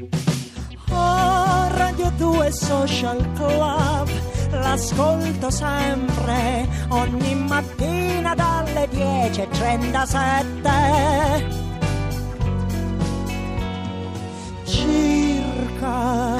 Oh, Radio 2 Social Club, l'ascolto sempre, ogni mattina dalle 10.37. Circa.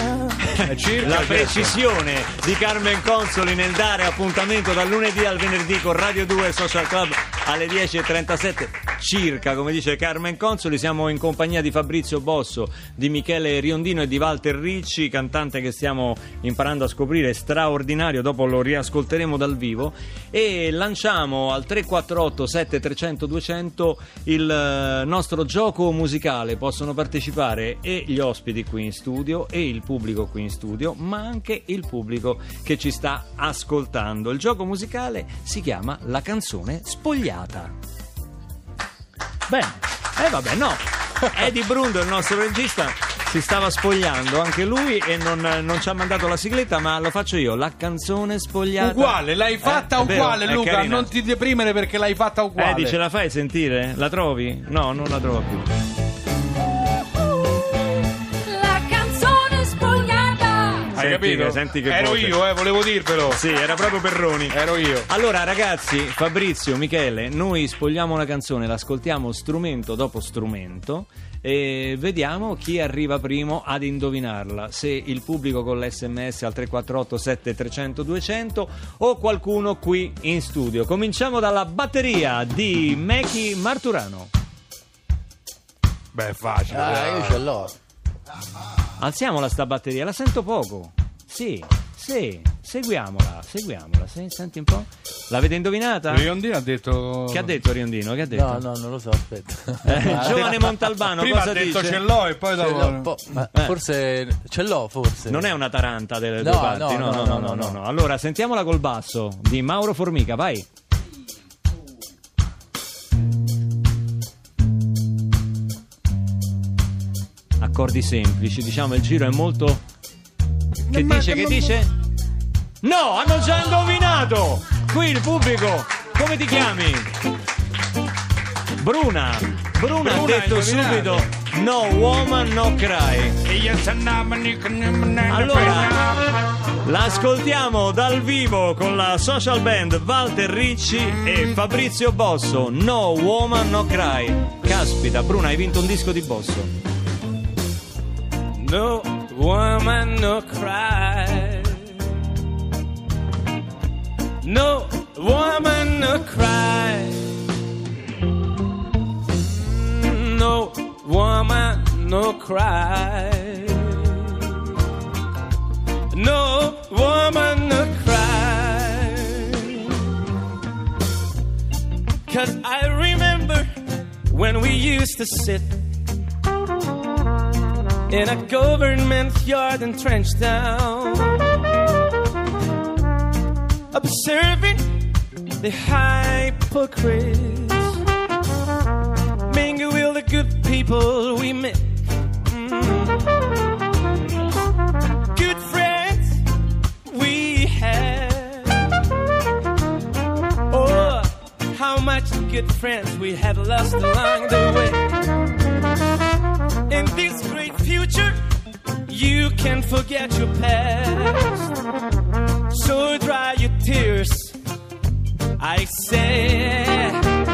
Circa La precisione di Carmen Consoli nel dare appuntamento dal lunedì al venerdì con Radio 2 Social Club alle 10.37 circa, come dice Carmen Consoli. Siamo in compagnia di Fabrizio Bosso, di Michele Riondino e di Walter Ricci, cantante che stiamo imparando a scoprire, straordinario, dopo lo riascolteremo dal vivo. E lanciamo al 348 7300 200 il eh, nostro gioco musicale. Possono partecipare e gli ospiti qui in studio e il pubblico qui in studio, ma anche il pubblico che ci sta ascoltando. Il gioco musicale si chiama La canzone spogliata. Bene, eh vabbè, no. Eddie Brundo, il nostro regista, si stava spogliando anche lui e non, non ci ha mandato la sigletta, ma lo faccio io. La canzone spogliata. Uguale, l'hai fatta Eh, è vero, uguale è Luca, non ti deprimere perché l'hai fatta uguale. Eddie, ce la fai sentire? La trovi? No, non la trovo più. Hai Senti capito? che- senti che Ero voce. io, eh, volevo dirvelo. Sì, era proprio Perroni. Ero io. Allora ragazzi, Fabrizio, Michele, noi spogliamo una canzone, l'ascoltiamo strumento dopo strumento e vediamo chi arriva primo ad indovinarla, se il pubblico con l'SMS al 348 7300 200 o qualcuno qui in studio. Cominciamo dalla batteria di Meki Marturano. Beh, è facile. Ah, io ce l'ho. Alziamola sta batteria, la sento poco. Sì, sì, seguiamola, seguiamola. Se- Senti un po'. L'avete indovinata? Riondino ha detto. Che ha detto Riondino? Che ha detto? No, no, non lo so, aspetta. Eh, giovane Montalbano, Prima cosa ha detto dice? ce l'ho e poi ce dopo. l'ho ma Eh. forse ce l'ho, forse. Non è una taranta delle No, due parti, no, no, no, no, no, no, no. Allora, sentiamola col basso di Mauro Formica, vai. Accordi semplici, diciamo, il giro è molto... Che dice, che dice? No, hanno già indovinato! Qui il pubblico, come ti chiami? Bruna. Bruna, ha Bruna, detto hai indovinato. subito No woman, no cry. Allora, l'ascoltiamo dal vivo con la social band Walter Ricci e Fabrizio Bosso. No woman, no cry. Caspita, Bruna, hai vinto un disco di Bosso. No woman, no cry. No woman, no cry. No woman, no cry. No woman, no cry. Cause I remember when we used to sit in a government yard in Trenchtown, observing the hypocrites mingle with the good people we met. Mm. Good friends we had. Oh, how much good friends we had lost along the way in this great future, you can forget your past. So dry your tears. I say,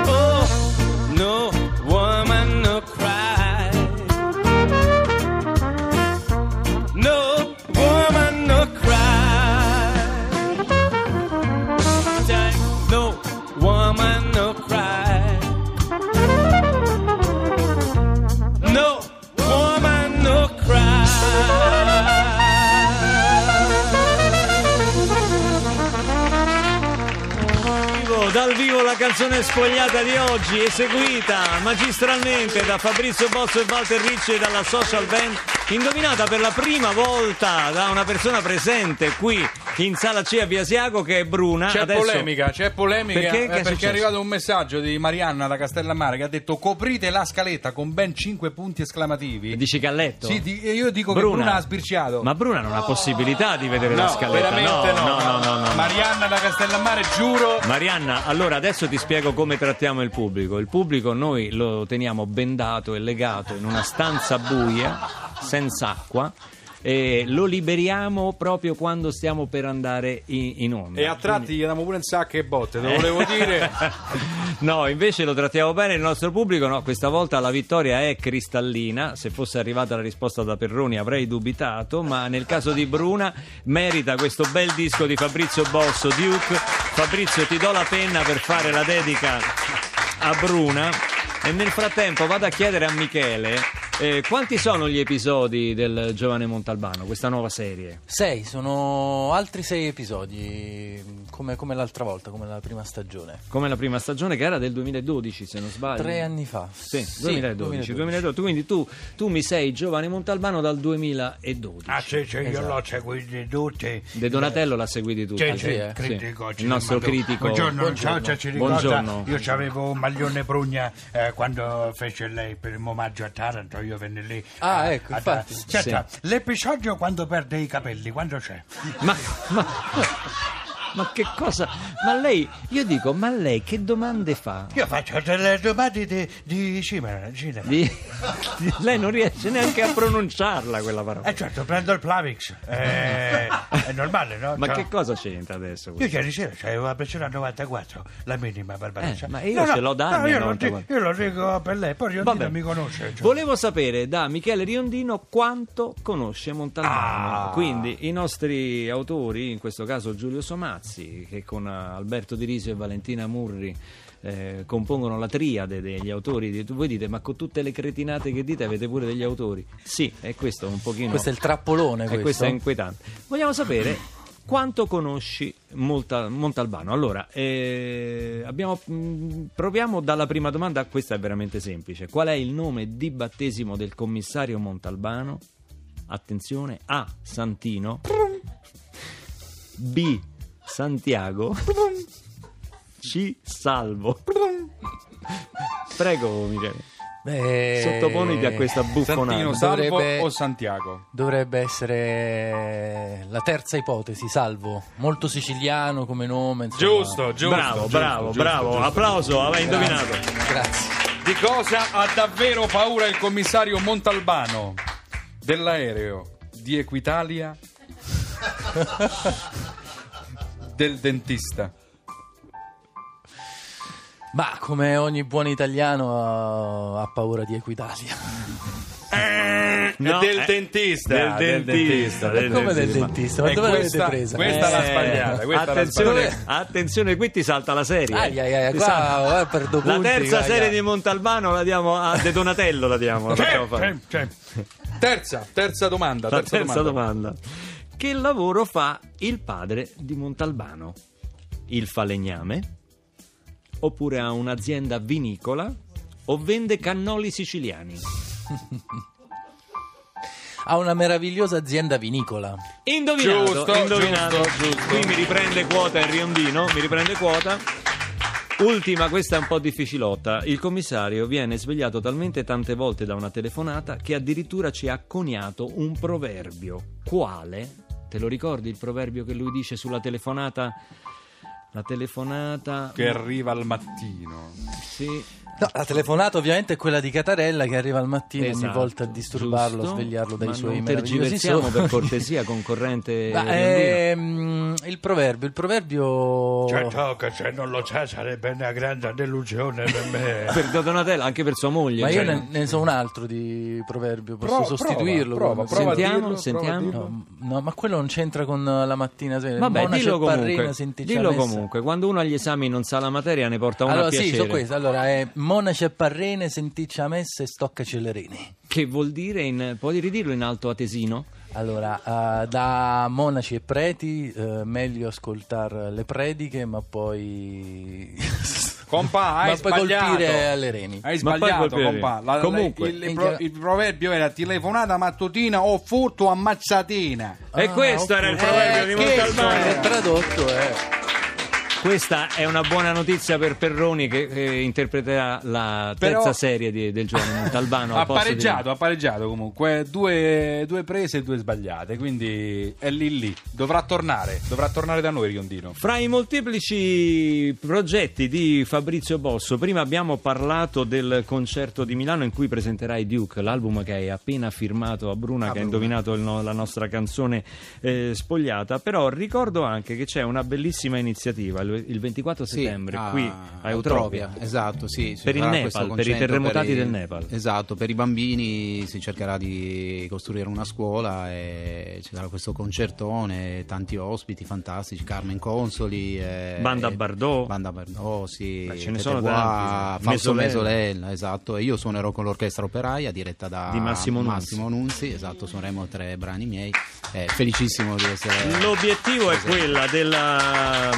oh, no Vivo, Dal vivo la canzone spogliata di oggi, eseguita magistralmente da Fabrizio Bosso e Walter Ricci e dalla social band, indovinata per la prima volta da una persona presente qui in sala C a Via Siago che è Bruna. C'è Adesso- polemica, c'è polemica Perché? eh, è perché è successo? arrivato un messaggio di Marianna da Castellammare che ha detto coprite la scaletta con ben 5 punti esclamativi. Dici che ha letto? Sì, di- io dico che Bruna ha sbirciato. Ma Bruna non ha possibilità di vedere la scaletta. veramente no. no, no, no, no. Marianna da Castellammare, giuro. Marianna, allora adesso ti spiego come trattiamo il pubblico. Il pubblico noi lo teniamo bendato e legato in una stanza buia, senza acqua, e lo liberiamo proprio quando stiamo per andare in, in onda. E a tratti gli diamo pure in sacche e botte, te lo volevo dire. no, invece lo trattiamo bene il nostro pubblico. No, questa volta la vittoria è cristallina. Se fosse arrivata la risposta da Perroni avrei dubitato, ma nel caso di Bruna merita questo bel disco di Fabrizio Bosso, Duke. Fabrizio, ti do la penna per fare la dedica a Bruna. E nel frattempo vado a chiedere a Michele eh, quanti sono gli episodi del Giovane Montalbano, questa nuova serie? Sei, sono altri sei episodi, come, come l'altra volta, come la prima stagione. Come la prima stagione che era del 2012, se non sbaglio. Tre anni fa. Sì, 2012, 2012. Quindi tu, tu mi sei giovane Montalbano dal 2012. Ah, sì, sì, io Esatto. l'ho seguito tutti. De Donatello l'ha seguito tutti. Sì, Ah, sì, sì, eh? critico. Il nostro critico. Buongiorno, Buongiorno. ciao, ciao, ci ricorda. Buongiorno. Io avevo un maglione Brugna eh, quando fece lei per il omaggio a Taranto, io venne lì. Ah, eh, ecco, infatti. Senta, l'episodio quando perde i capelli, quando c'è? Ma, ma, ma che cosa? Ma lei, io dico, ma lei che domande fa? Io faccio delle domande di, di cinema. cinema. Di- lei non riesce neanche a pronunciarla quella parola. Eh certo, prendo il Plavix. Eh, è normale, no? Ma Ciao. che cosa c'entra adesso? Io ieri sera c'avevo la pressione a 94, la minima Barbarossa. Eh, ma io ce l'ho da anni a io, lo 94. dico, io lo dico per lei, poi Riondino Vabbè. mi conosce. cioè. Volevo sapere da Michele Riondino quanto conosce Montalbano. Ah. Quindi i nostri autori, in questo caso Giulio Somazzi, che con eh, Alberto Di Risio e Valentina Murri eh, compongono la triade degli autori. Voi dite, ma con tutte le cretinate che dite avete pure degli autori? Sì, è questo un pochino. Questo è il trappolone. E Questo, questo è inquietante. Vogliamo sapere quanto conosci Molta- Montalbano. Allora, eh, abbiamo- mh, proviamo dalla prima domanda, questa è veramente semplice. Qual è il nome di battesimo del commissario Montalbano? Attenzione, A. Santino, B. Santiago, C. Salvo. Prego, Michele. Beh, Sottoponiti a questa buffonata. Santino Salvo Dovrebbe- o Santiago? Dovrebbe essere la terza ipotesi, salvo. Molto siciliano come nome. insomma. Giusto, giusto. bravo, giusto, bravo, giusto, bravo. giusto. Applauso, avai indovinato. Grazie. Di cosa ha davvero paura il commissario Montalbano? Dell'aereo, di Equitalia, del dentista. Ma come ogni buon italiano ha, ha paura di Equitalia. No, del eh, dentista. del del dentista, del Come del dentista. Ma E dove questa- l'avete presa? questa l'ha Eh, sbagliata, questa l'ha attenzione, sbagliata. attenzione, qui ti salta la serie. Ai, ai, ai, Ti qua, salta- eh, per due la punti, terza vai, serie vai. di Montalbano la diamo a De Donatello, la diamo. la fare. C'è, c'è. Terza, terza domanda. La Terza, terza domanda. domanda. Che lavoro fa il padre di Montalbano? Il falegname? Oppure ha un'azienda vinicola? O vende cannoli siciliani? Ha una meravigliosa azienda vinicola. Indovinato, Giusto, indovinato. giusto, giusto. Qui mi riprende quota il riondino, mi riprende quota. Ultima, questa è un po' difficilotta. Il commissario viene svegliato talmente tante volte da una telefonata che addirittura ci ha coniato un proverbio. Quale? Te lo ricordi il proverbio che lui dice sulla telefonata? La telefonata... Che arriva al mattino. Sì. No, la telefonata ovviamente è quella di Catarella che arriva al mattino ogni Esatto, volta a disturbarlo, giusto, a svegliarlo dai ma suoi non tergiversiamo per cortesia, concorrente Ma, ehm, il proverbio, il proverbio Certo che se non lo sa sarebbe una grande delusione per me. Per De Donatello, anche per sua moglie. Ma io cioè. ne, ne so un altro di proverbio, posso Prova, sostituirlo? prova, prova Sentiamo, dirlo, sentiamo. No, no, ma quello non c'entra con la mattina. sveglia. Vabbè, dillo comunque, dillo comunque. Quando uno agli esami non sa la materia ne porta una Allora a sì, piacere. so questo. Allora è Monaci e Parrene, Senticcia Messa e Stocca Celerini. Che vuol dire, in, puoi ridirlo in alto atesino? Allora, eh, da monaci e preti, eh, meglio ascoltare le prediche, ma poi Compà, hai Ma sbagliato. colpire alle reni. Hai poi sbagliato. La- la- Comunque. il, il pro- il proverbio era telefonata mattutina o furto ammazzatina. E questo ok. era il proverbio Eh, di che Montalbano. È tradotto, eh. Questa è una buona notizia per Perroni che eh, interpreterà la terza Però- serie di- del giovane Montalbano. Ha pareggiato, ha pareggiato comunque. Due, due prese e due sbagliate. Quindi è lì lì. Dovrà tornare. Dovrà tornare da noi, Riondino. Fra i molteplici progetti di Fabrizio Bosso, prima abbiamo parlato del concerto di Milano in cui presenterai Duke, l'album che hai appena firmato a Bruna, che ha indovinato no- la nostra canzone eh, spogliata. Però ricordo anche che c'è una bellissima iniziativa il, il 24 Sì, settembre a- qui a Eutropia. Esatto, sì. Per il Nepal, per i terremotati per i- del Nepal. Esatto, per i bambini si cercherà di costruire una scuola e ci sarà questo concertone, tanti ospiti fantastici, Carmen Consoli, eh, Banda e- Bardot. Banda Bardot, sì, Ma ce ne Tete sono Bois, tanti. Falso Mesolella. Esatto, e io suonerò con l'orchestra operaia diretta da Di Massimo Nunzi. Massimo Nunzi, esatto, suoneremo tre brani miei, eh, felicissimo di essere... L'obiettivo è quella della,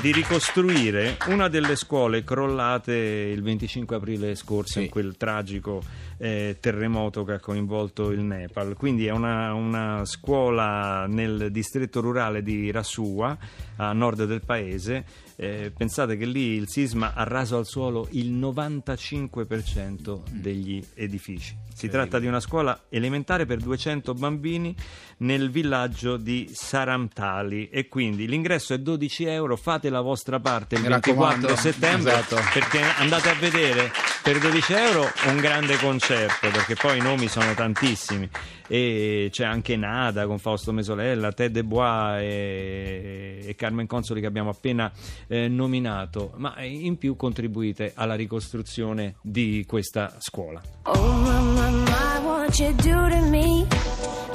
di ricostruire una delle scuole crollate il 25 aprile scorso Sì. in quel tragico eh, terremoto che ha coinvolto il Nepal. Quindi è una, una scuola nel distretto rurale di Rasua, a nord del paese. Eh, pensate che lì il sisma ha raso al suolo il 95% degli edifici. Si tratta di una scuola elementare per 200 bambini nel villaggio di Saramtali e quindi l'ingresso è 12 euro, fate la vostra parte il Mi 24 raccomando. settembre Esatto. perché andate a vedere per 12 euro un grande concerto perché poi i nomi sono tantissimi e c'è anche Nada con Fausto Mesolella, Ted De Bois e, e Carmen Consoli che abbiamo appena eh, nominato ma in più contribuite alla ricostruzione di questa scuola. Oh my, my, my, what you do to me?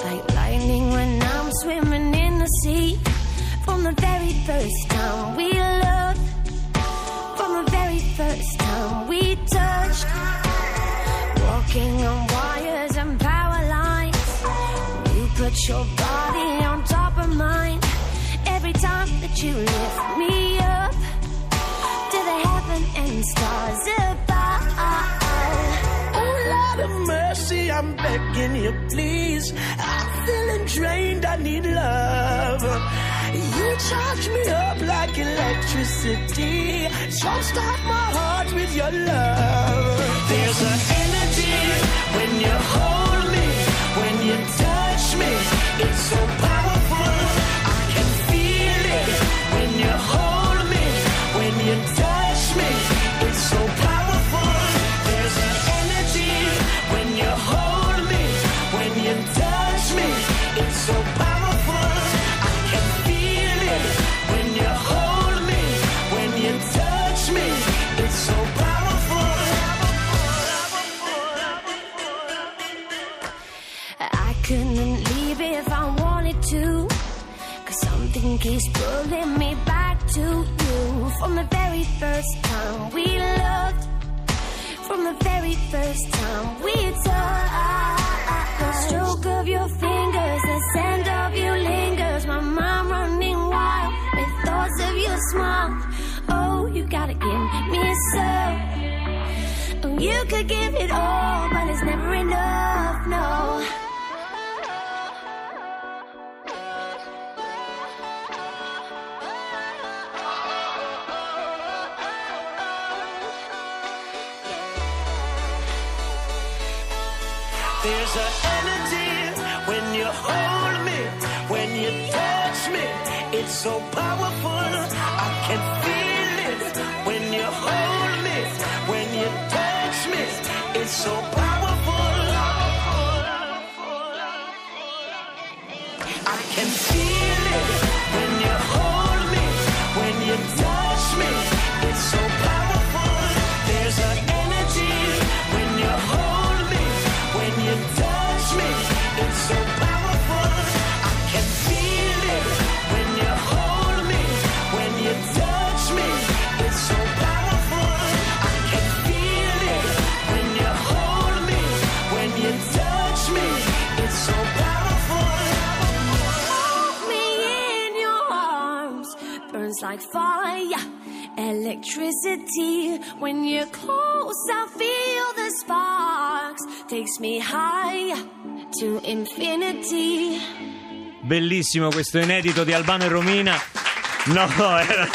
Like lightning when I'm swimming in the sea. From the very first time we loved From the very first time we touched Walking on wires and power lines. You put your body on top of mine. Every time that you lift me heaven and stars above Oh, Lord of mercy, I'm begging you, please. I'm feeling drained, I need love. You charge me up like electricity. So start my heart with your love. There's an energy when you hold me, when you touch me. It's so powerful, I can feel it when you hold me, when you From the very first time we loved. From the very first time we touched. The stroke of your fingers, the scent of you lingers. My mind running wild with thoughts of your smile. Oh, you gotta give me some. Oh, you could give it all, but it's never enough, so powerful, I can feel it when you hold me, when you touch me. It's so powerful. Like fire electricity. When you're close, I feel the sparks. Takes me high to infinity. Bellissimo questo inedito di Albano e Romina. No, era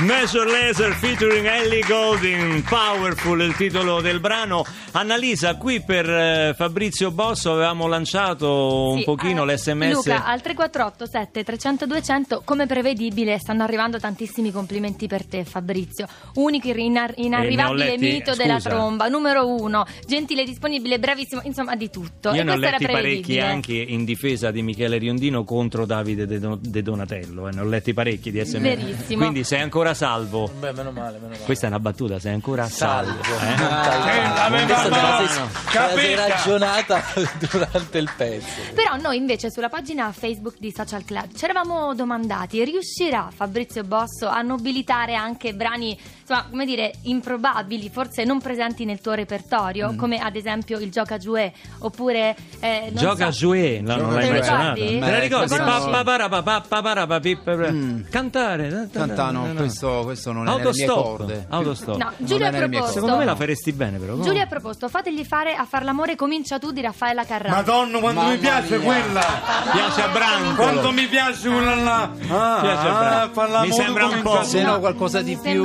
Measure Laser featuring Ellie Golding, Powerful il titolo del brano. Annalisa, qui per eh, Fabrizio Bosso avevamo lanciato un Sì, pochino eh, l'SMS. Luca, al 348 7 300 200, come prevedibile, stanno arrivando tantissimi complimenti per te, Fabrizio. Unico inar- inarrivabile letti- mito della scusa. tromba, numero uno, gentile, disponibile, bravissimo, insomma, di tutto. Io e ne ho letti parecchi anche in difesa di Michele Riondino contro Davide De, Don- De Donatello. eh, Ne ho letti parecchi di SMS. Verissimo. Quindi sei ancora salvo. Beh, meno male, meno male. Questa è una battuta, sei ancora salvo. Salvo. eh? Questa te la sei Capita. ragionata durante il pezzo. Però noi invece sulla pagina Facebook di Social Club ci eravamo domandati, riuscirà Fabrizio Bosso a nobilitare anche brani, insomma, come dire, improbabili, forse non presenti nel tuo repertorio, Mm. come ad esempio il Gioca Jouet, oppure... eh, non Gioca a so, jouer, no, non l'hai menzionato. Te la ricordi? lo conosci? Pa- pa- para- pa- pa- pa- para- pa- pi- pa- pa- Cantare. Cantano, questo, questo non è nelle mie Autostop. corde. Autostop. No, Giulia ha proposto... Secondo me la faresti bene però. Giulia ha proposto, fategli fare a far l'amore comincia tu di Raffaella Carrà. Madonna, quando Mamma mi piace mia. quella! Piace a Branco. Quanto mi piace quella là! Ah, Piace a ah, Branco. Mi sembra un po'- Se no qualcosa di più...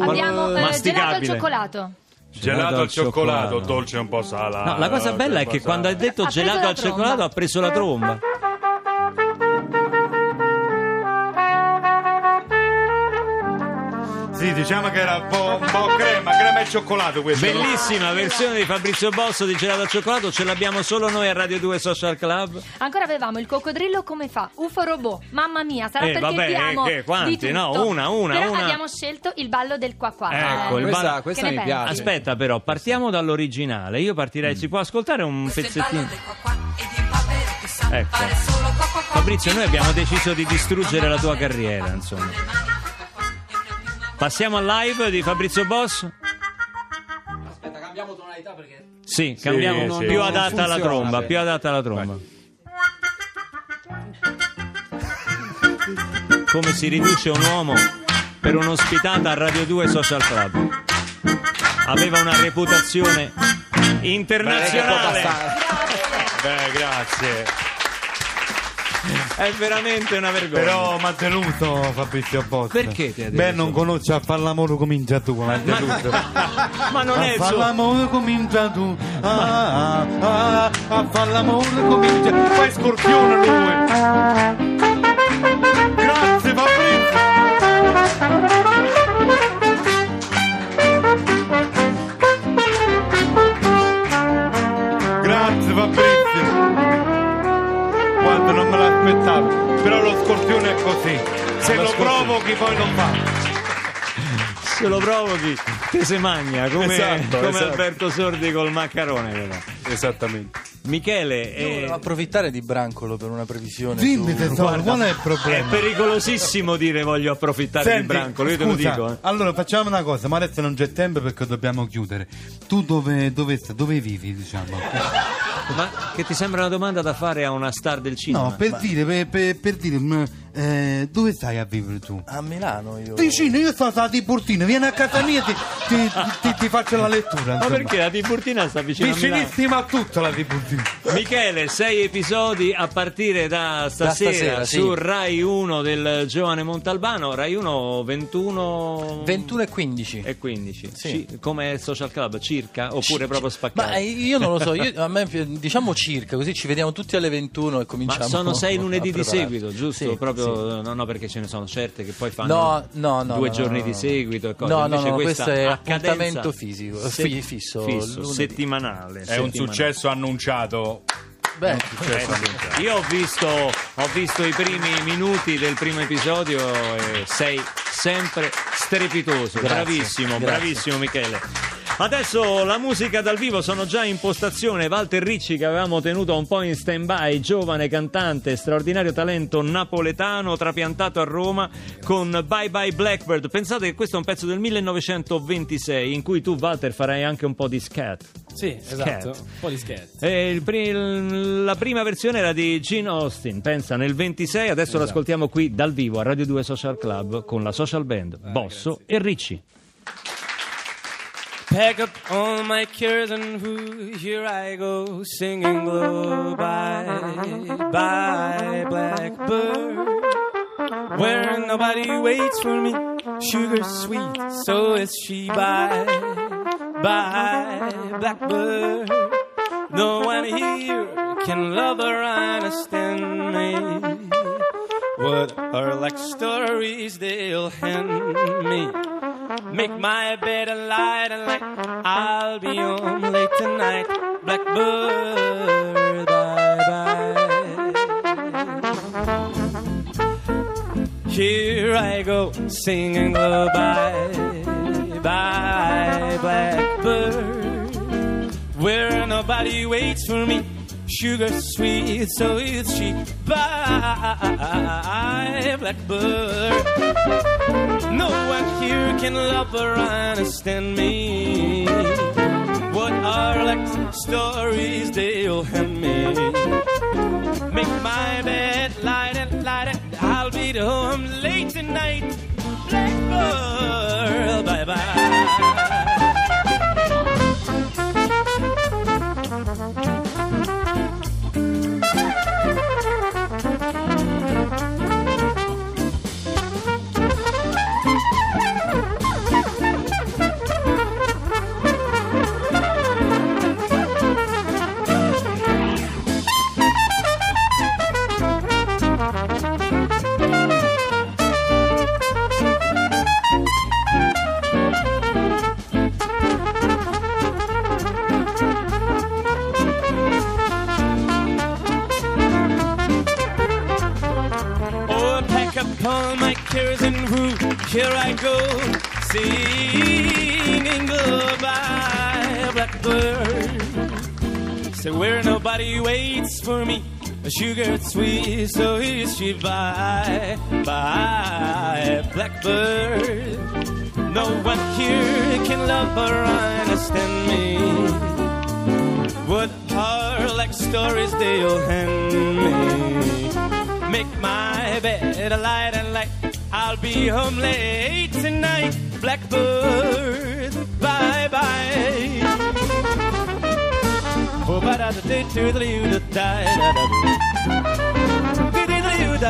Abbiamo eh, gelato al cioccolato. Gelato al cioccolato, dolce un po' salato. No, la cosa bella è che quando hai detto Ha preso gelato la al cioccolato ha preso la tromba. Sì, diciamo che era un po', un po' crema, crema e cioccolato questo. no? Bellissima versione di Fabrizio Bosso di gelato al cioccolato, ce l'abbiamo solo noi a Radio 2 Social Club. Ancora avevamo il coccodrillo come fa? UFO robot. Mamma mia, sarà Eh, perché vabbè, ti amo eh, che, quanti? di tutto. No, una, una, Però una. abbiamo scelto il ballo del qua qua. Ecco, il Questa, ballo- questa Che ne mi pensi? piace. Aspetta però, partiamo dall'originale. Io partirei, si può ascoltare un pezzettino? Ecco. Fabrizio, noi abbiamo deciso di distruggere la tua carriera, insomma. Passiamo al live di Fabrizio Boss? Aspetta, cambiamo tonalità perché... Sì, cambiamo sì. più Non adatta alla funziona tromba, più adatta alla tromba. Come si riduce un uomo per un'ospitata a Radio 2 Social Club? Aveva una reputazione internazionale. Beh, grazie. È veramente una vergogna. Però mi ha tenuto Fabrizio Bossa. Perché ti ha Beh, tenuto? non conosce a far l'amore comincia tu, ha tenuto. Ma non è a il far l'amore comincia tu. Ah, ah, ah, a far l'amore comincia. Fai scorpione lui. Grazie Fabrizio. Grazie Fabrizio. Guarda, non me l'aspettavo. Però lo scorpione è così. Se lo lo provochi poi non va. Se lo provochi, te se magna, come, Esatto, come esatto. Alberto Sordi col maccarone. però. Esattamente. Michele, Io è, volevo approfittare di Brancolo per una previsione. Dimmi su- tesoro, qual è il è problema? pericolosissimo dire voglio approfittare di Senti, Brancolo, io te lo scusa, dico. eh. Allora facciamo una cosa, ma adesso non c'è tempo perché dobbiamo chiudere. Tu dove, dove, dove vivi, diciamo? Ma che ti sembra una domanda da fare a una star del cinema? No, per dire, per, per- per dire, mm, eh, dove stai a vivere tu? A Milano io. Vicino, io sto a Tiburtino, vieni a casa mia e ti, ti- ti- ti faccio la lettura. Ma insomma. perché la Tiburtina sta vicino a Milano? Vicinissima a tutto la Tiburtina. Michele, sei episodi a partire da stasera, stasera, sì. su Rai 1 del Giovane Montalbano, Rai 1 21 21 e 15. e 15. Sì. Ci- come Social Club, circa, oppure proprio spaccato? Ma eh, io non lo so, io- a me diciamo circa, così ci vediamo tutti alle 21 e cominciamo Ma sono sei a lunedì di seguito, giusto? Sì, Proprio, sì. no, no, perché ce ne sono certe che poi fanno No, no, no, due no, giorni no, di seguito e cose. No, no, Invece no, questo è appuntamento fisico, se- fi- fisso, lunedì. settimanale. È un successo annunciato. Beh, Eh, Io ho visto, ho visto i primi minuti del primo episodio e sei sempre strepitoso. Grazie, bravissimo, grazie. bravissimo Michele. Adesso la musica dal vivo sono già in postazione. Walter Ricci che avevamo tenuto un po' in stand-by, giovane cantante, straordinario talento napoletano, trapiantato a Roma con Bye Bye Blackbird. Pensate che questo è un pezzo del 1926 in cui tu Walter farai anche un po' di scat. Sì, esatto. Un po' di scherzo. E pri- la prima versione era di Gene Austin, pensa nel 26, adesso l'ascoltiamo qui dal vivo a Radio 2 Social Club con la social band Bosso e Ricci. Pack up all my cares and who here I go singing low bye bye blackbird where nobody waits for me sugar sweet so is she bye bye blackbird no one here can love or understand me. What are like stories they'll hand me Make my bed a light and light. I'll be home late tonight. Blackbird, bye bye. Here I go singing goodbye, bye, blackbird. Where nobody waits for me. Sugar sweet, so is she. Bye, blackbird. Here can love or understand me. What are like stories they'll hand me? Make my bed light and light it. I'll be home late tonight. Blackbird, bye bye. Waits for me, a sugar sweet, so is she bye, bye, blackbird. No one here can love or understand me. What are like stories they'll hand me? Make my bed a light and light. I'll be home late tonight. Blackbird, bye bye. Oh, ba da da da da da da da da da da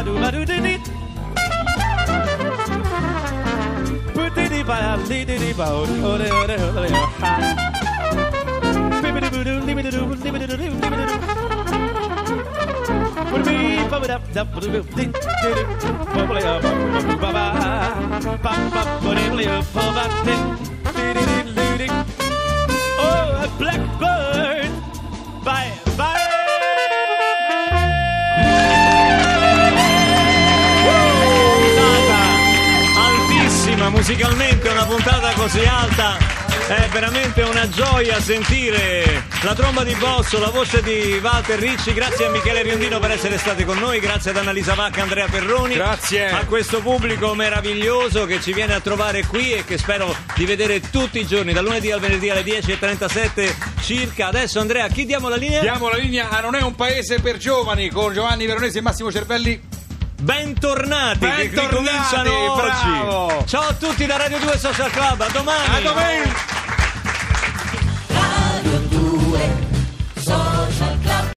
da da da da Oh, a blackbird, musicalmente una puntata così alta è veramente una gioia sentire la tromba di Bosso, la voce di Walter Ricci. Grazie a Michele Riondino per essere stati con noi, grazie ad Annalisa Vacca e Andrea Perroni. Grazie. A questo pubblico meraviglioso che ci viene a trovare qui e che spero di vedere tutti i giorni, dal lunedì al venerdì alle 10.37 circa. Adesso Andrea, chi diamo la linea? Diamo la linea a Non è un paese per giovani con Giovanni Veronesi e Massimo Cervelli. Bentornati, che Bentornati, ricominciano bravo. oggi. Ciao a tutti da Radio 2 Social Club, a domani. A domenica!